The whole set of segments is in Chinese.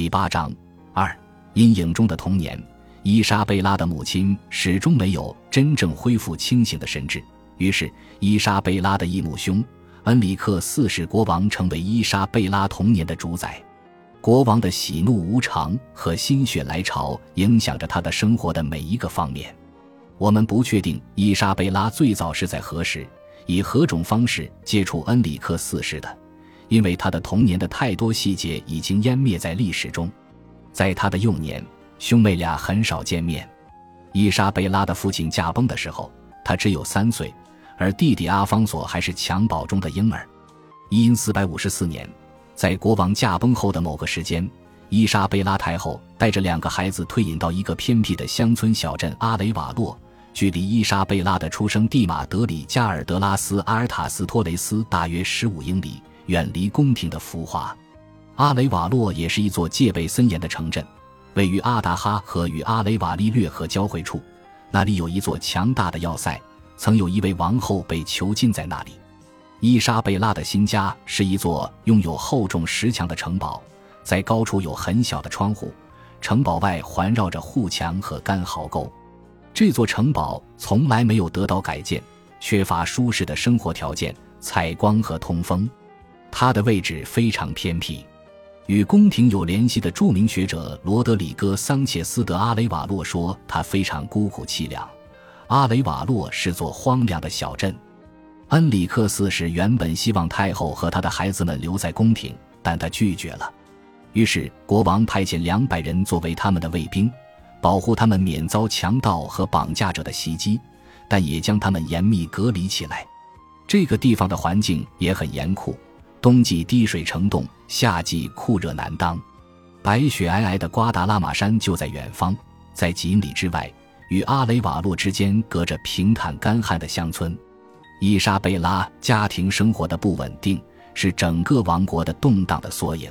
第八章二阴影中的童年。伊莎贝拉的母亲始终没有真正恢复清醒的神智，于是伊莎贝拉的异母兄恩里克四世国王成为伊莎贝拉童年的主宰。国王的喜怒无常和心血来潮影响着他的生活的每一个方面。我们不确定伊莎贝拉最早是在何时以何种方式接触恩里克四世的，因为他的童年的太多细节已经湮灭在历史中。在他的幼年。兄妹俩很少见面。伊莎贝拉的父亲驾崩的时候，他只有三岁，而弟弟阿方索还是襁褓中的婴儿。因四百五十四年，在国王驾崩后的某个时间，伊莎贝拉太后带着两个孩子退隐到一个偏僻的乡村小镇阿雷瓦洛，距离伊莎贝拉的出生地马德里加尔德拉斯阿尔塔斯托雷斯大约十五英里，远离宫廷的浮华。阿雷瓦洛也是一座戒备森严的城镇。位于阿达哈河与阿雷瓦利略河交汇处，那里有一座强大的要塞，曾有一位王后被囚禁在那里。伊莎贝拉的新家是一座拥有厚重石墙的城堡，在高处有很小的窗户，城堡外环绕着护墙和干壕沟。这座城堡从来没有得到改建，缺乏舒适的生活条件、采光和通风，它的位置非常偏僻。与宫廷有联系的著名学者罗德里戈·桑切斯·德阿雷瓦洛说：“他非常孤苦凄凉。阿雷瓦洛是座荒凉的小镇。恩里克四世原本希望太后和他的孩子们留在宫廷，但他拒绝了。于是国王派遣两百人作为他们的卫兵，保护他们免遭强盗和绑架者的袭击，但也将他们严密隔离起来。这个地方的环境也很严酷。”冬季滴水成冻，夏季酷热难当。白雪皑皑的瓜达拉玛山就在远方，在几里之外，与阿雷瓦洛之间隔着平坦干旱的乡村。伊莎贝拉家庭生活的不稳定是整个王国的动荡的缩影。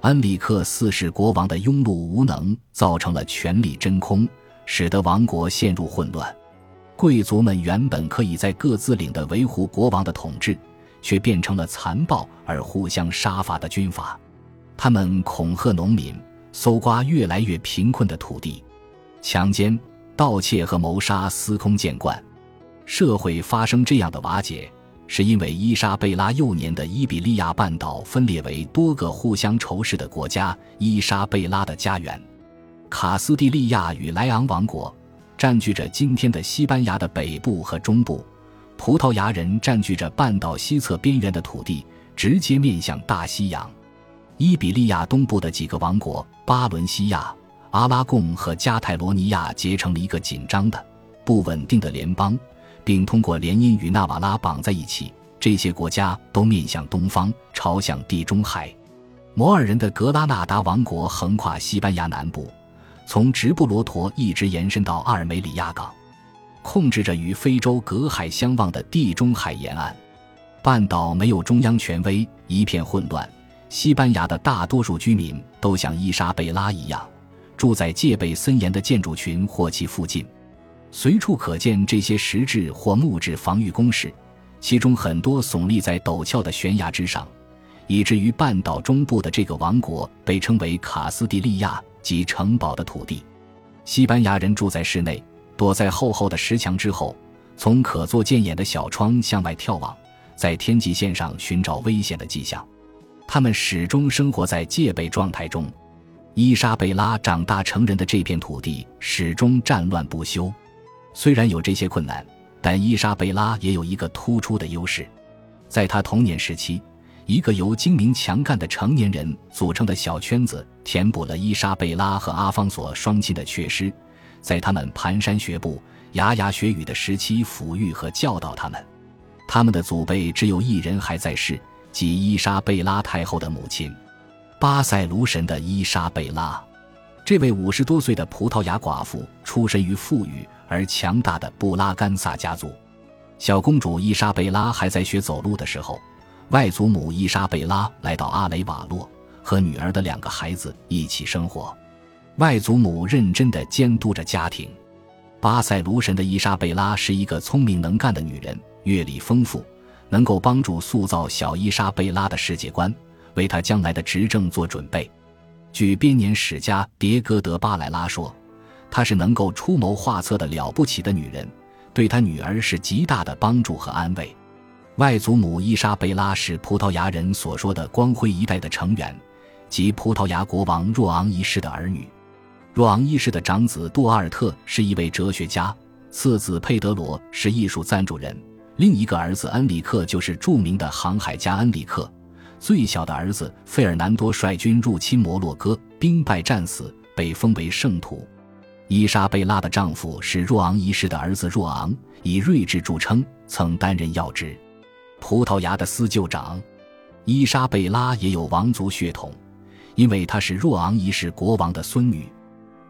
安里克四世国王的庸碌无能造成了权力真空，使得王国陷入混乱。贵族们原本可以在各自领地维护国王的统治。却变成了残暴而互相杀伐的军阀，他们恐吓农民，搜刮越来越贫困的土地，强奸、盗窃和谋杀司空见惯。社会发生这样的瓦解，是因为伊莎贝拉幼年的伊比利亚半岛分裂为多个互相仇视的国家。伊莎贝拉的家园，卡斯蒂利亚与莱昂王国，占据着今天的西班牙的北部和中部。葡萄牙人占据着半岛西侧边缘的土地，直接面向大西洋。伊比利亚东部的几个王国——巴伦西亚、阿拉贡和加泰罗尼亚——结成了一个紧张的、不稳定的联邦，并通过联姻与纳瓦拉绑在一起。这些国家都面向东方，朝向地中海。摩尔人的格拉纳达王国横跨西班牙南部，从直布罗陀一直延伸到阿尔梅里亚港。控制着与非洲隔海相望的地中海沿岸，半岛没有中央权威，一片混乱。西班牙的大多数居民都像伊莎贝拉一样，住在戒备森严的建筑群或其附近，随处可见这些石质或木质防御工事，其中很多耸立在陡峭的悬崖之上，以至于半岛中部的这个王国被称为卡斯蒂利亚及城堡的土地。西班牙人住在室内。躲在厚厚的石墙之后，从可作见眼的小窗向外眺望，在天际线上寻找危险的迹象。他们始终生活在戒备状态中。伊莎贝拉长大成人的这片土地始终战乱不休。虽然有这些困难，但伊莎贝拉也有一个突出的优势：在她童年时期，一个由精明强干的成年人组成的小圈子填补了伊莎贝拉和阿方索双亲的缺失。在他们蹒跚学步、牙牙学语的时期，抚育和教导他们。他们的祖辈只有一人还在世，即伊莎贝拉太后的母亲，巴塞卢神的伊莎贝拉。这位五十多岁的葡萄牙寡妇出身于富裕而强大的布拉干萨家族。小公主伊莎贝拉还在学走路的时候，外祖母伊莎贝拉来到阿雷瓦洛，和女儿的两个孩子一起生活。外祖母认真地监督着家庭。巴塞卢神的伊莎贝拉是一个聪明能干的女人，阅历丰富，能够帮助塑造小伊莎贝拉的世界观，为她将来的执政做准备。据编年史家迭戈德巴莱拉说，她是能够出谋划策的了不起的女人，对她女儿是极大的帮助和安慰。外祖母伊莎贝拉是葡萄牙人所说的光辉一代的成员，即葡萄牙国王若昂一世的儿女。若昂一世的长子杜阿尔特是一位哲学家，次子佩德罗是艺术赞助人，另一个儿子恩里克就是著名的航海家恩里克。最小的儿子费尔南多率军入侵摩洛哥，兵败战死，被封为圣徒。伊莎贝拉的丈夫是若昂一世的儿子若昂，以睿智著称，曾担任要职。葡萄牙的司旧长伊莎贝拉也有王族血统，因为她是若昂一世国王的孙女。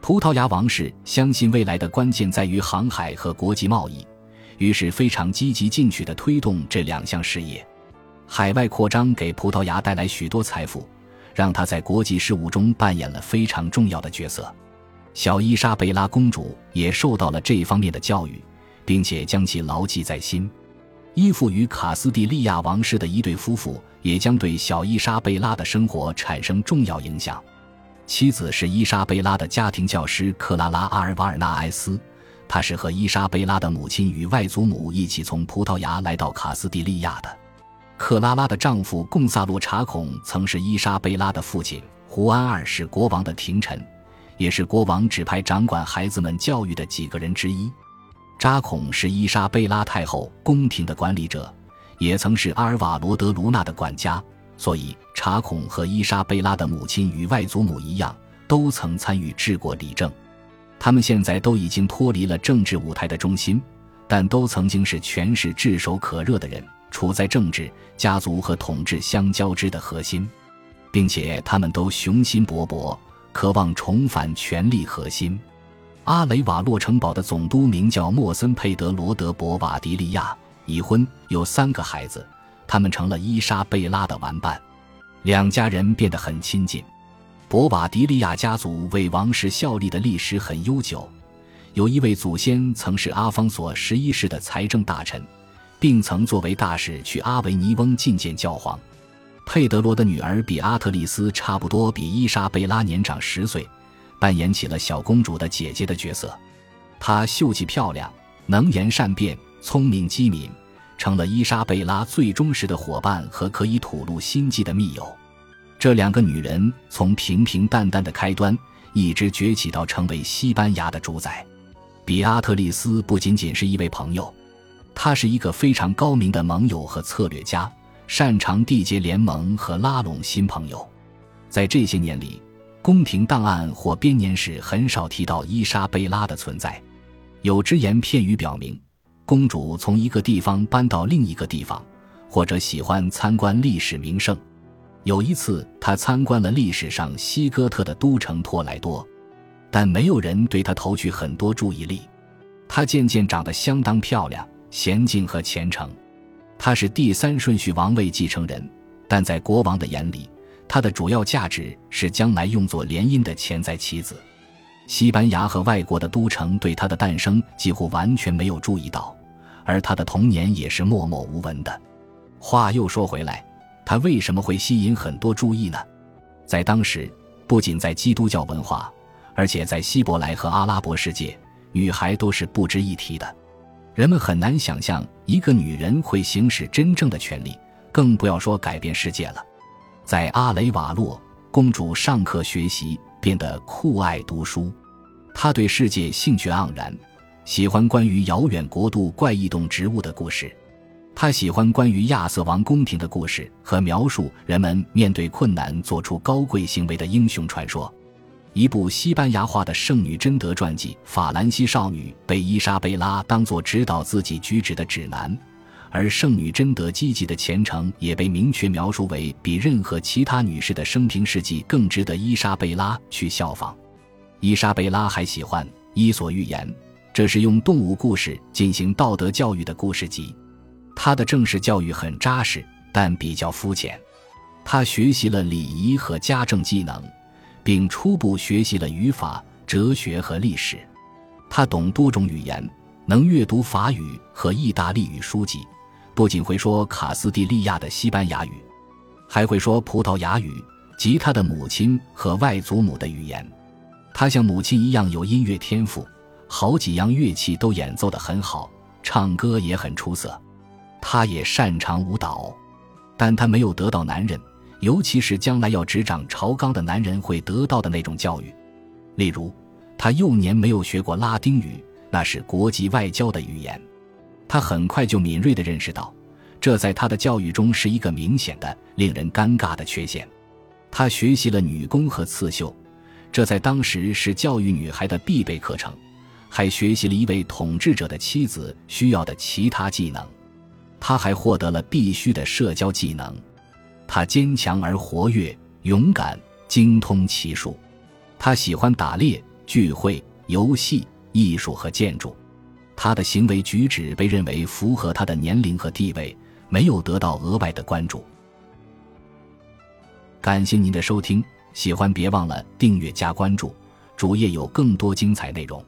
葡萄牙王室相信未来的关键在于航海和国际贸易，于是非常积极进取地推动这两项事业。海外扩张给葡萄牙带来许多财富，让他在国际事务中扮演了非常重要的角色。小伊莎贝拉公主也受到了这方面的教育，并且将其牢记在心。依附于卡斯蒂利亚王室的一对夫妇，也将对小伊莎贝拉的生活产生重要影响。妻子是伊莎贝拉的家庭教师克拉拉·阿尔瓦尔纳埃斯，她是和伊莎贝拉的母亲与外祖母一起从葡萄牙来到卡斯蒂利亚的。克拉拉的丈夫贡萨洛·查孔曾是伊莎贝拉的父亲，胡安二世国王的廷臣，也是国王指派掌管孩子们教育的几个人之一。扎孔是伊莎贝拉太后宫廷的管理者，也曾是阿尔瓦罗德卢纳的管家，所以查孔和伊莎贝拉的母亲与外祖母一样，都曾参与治国理政。他们现在都已经脱离了政治舞台的中心，但都曾经是权势炙手可热的人，处在政治、家族和统治相交织的核心，并且他们都雄心勃勃，渴望重返权力核心。阿雷瓦洛城堡的总督名叫莫森佩德罗德博瓦迪利亚，已婚，有三个孩子。他们成了伊莎贝拉的玩伴，两家人变得很亲近。博瓦迪利亚家族为王室效力的历史很悠久，有一位祖先曾是阿方索十一世的财政大臣，并曾作为大使去阿维尼翁觐见教皇。佩德罗的女儿比阿特丽斯差不多比伊莎贝拉年长十岁。扮演起了小公主的姐姐的角色，她秀气漂亮，能言善辩，聪明机敏，成了伊莎贝拉最忠实的伙伴和可以吐露心迹的密友。这两个女人从平平淡淡的开端，一直崛起到成为西班牙的主宰。比阿特丽斯不仅仅是一位朋友，她是一个非常高明的盟友和策略家，擅长缔结联盟和拉拢新朋友。在这些年里。宫廷档案或编年史很少提到伊莎贝拉的存在，有只言片语表明，公主从一个地方搬到另一个地方，或者喜欢参观历史名胜。有一次，她参观了历史上西哥特的都城托莱多，但没有人对她投去很多注意力。她渐渐长得相当漂亮、娴静和虔诚。她是第三顺序王位继承人，但在国王的眼里。她的主要价值是将来用作联姻的潜在妻子。西班牙和外国的都城对她的诞生几乎完全没有注意到，而她的童年也是默默无闻的。话又说回来，她为什么会吸引很多注意呢？在当时，不仅在基督教文化，而且在希伯来和阿拉伯世界，女孩都是不值一提的。人们很难想象一个女人会行使真正的权利，更不要说改变世界了。在阿雷瓦洛，公主上课学习，变得酷爱读书。她对世界兴趣盎然，喜欢关于遥远国度怪异动植物的故事。他喜欢关于亚瑟王宫廷的故事和描述人们面对困难做出高贵行为的英雄传说。一部西班牙化的圣女贞德传记《法兰西少女》被伊莎贝拉当作指导自己举止的指南。而圣女贞德积极的虔诚也被明确描述为比任何其他女士的生平事迹更值得伊莎贝拉去效仿。伊莎贝拉还喜欢《伊索寓言》，这是用动物故事进行道德教育的故事集。他的正式教育很扎实，但比较肤浅。他学习了礼仪和家政技能，并初步学习了语法、哲学和历史。他懂多种语言，能阅读法语和意大利语书籍。不仅会说卡斯蒂利亚的西班牙语，还会说葡萄牙语、及他的母亲和外祖母的语言。他像母亲一样有音乐天赋，好几样乐器都演奏得很好，唱歌也很出色。他也擅长舞蹈，但他没有得到男人，尤其是将来要执掌朝纲的男人会得到的那种教育。例如，他幼年没有学过拉丁语，那是国际外交的语言。他很快就敏锐地认识到，这在他的教育中是一个明显的、令人尴尬的缺陷。他学习了女工和刺绣，这在当时是教育女孩的必备课程，还学习了一位统治者的妻子需要的其他技能。他还获得了必须的社交技能。他坚强而活跃，勇敢，精通骑术。他喜欢打猎、聚会、游戏、艺术和建筑。他的行为举止被认为符合他的年龄和地位，没有得到额外的关注。感谢您的收听，喜欢别忘了订阅加关注，主页有更多精彩内容。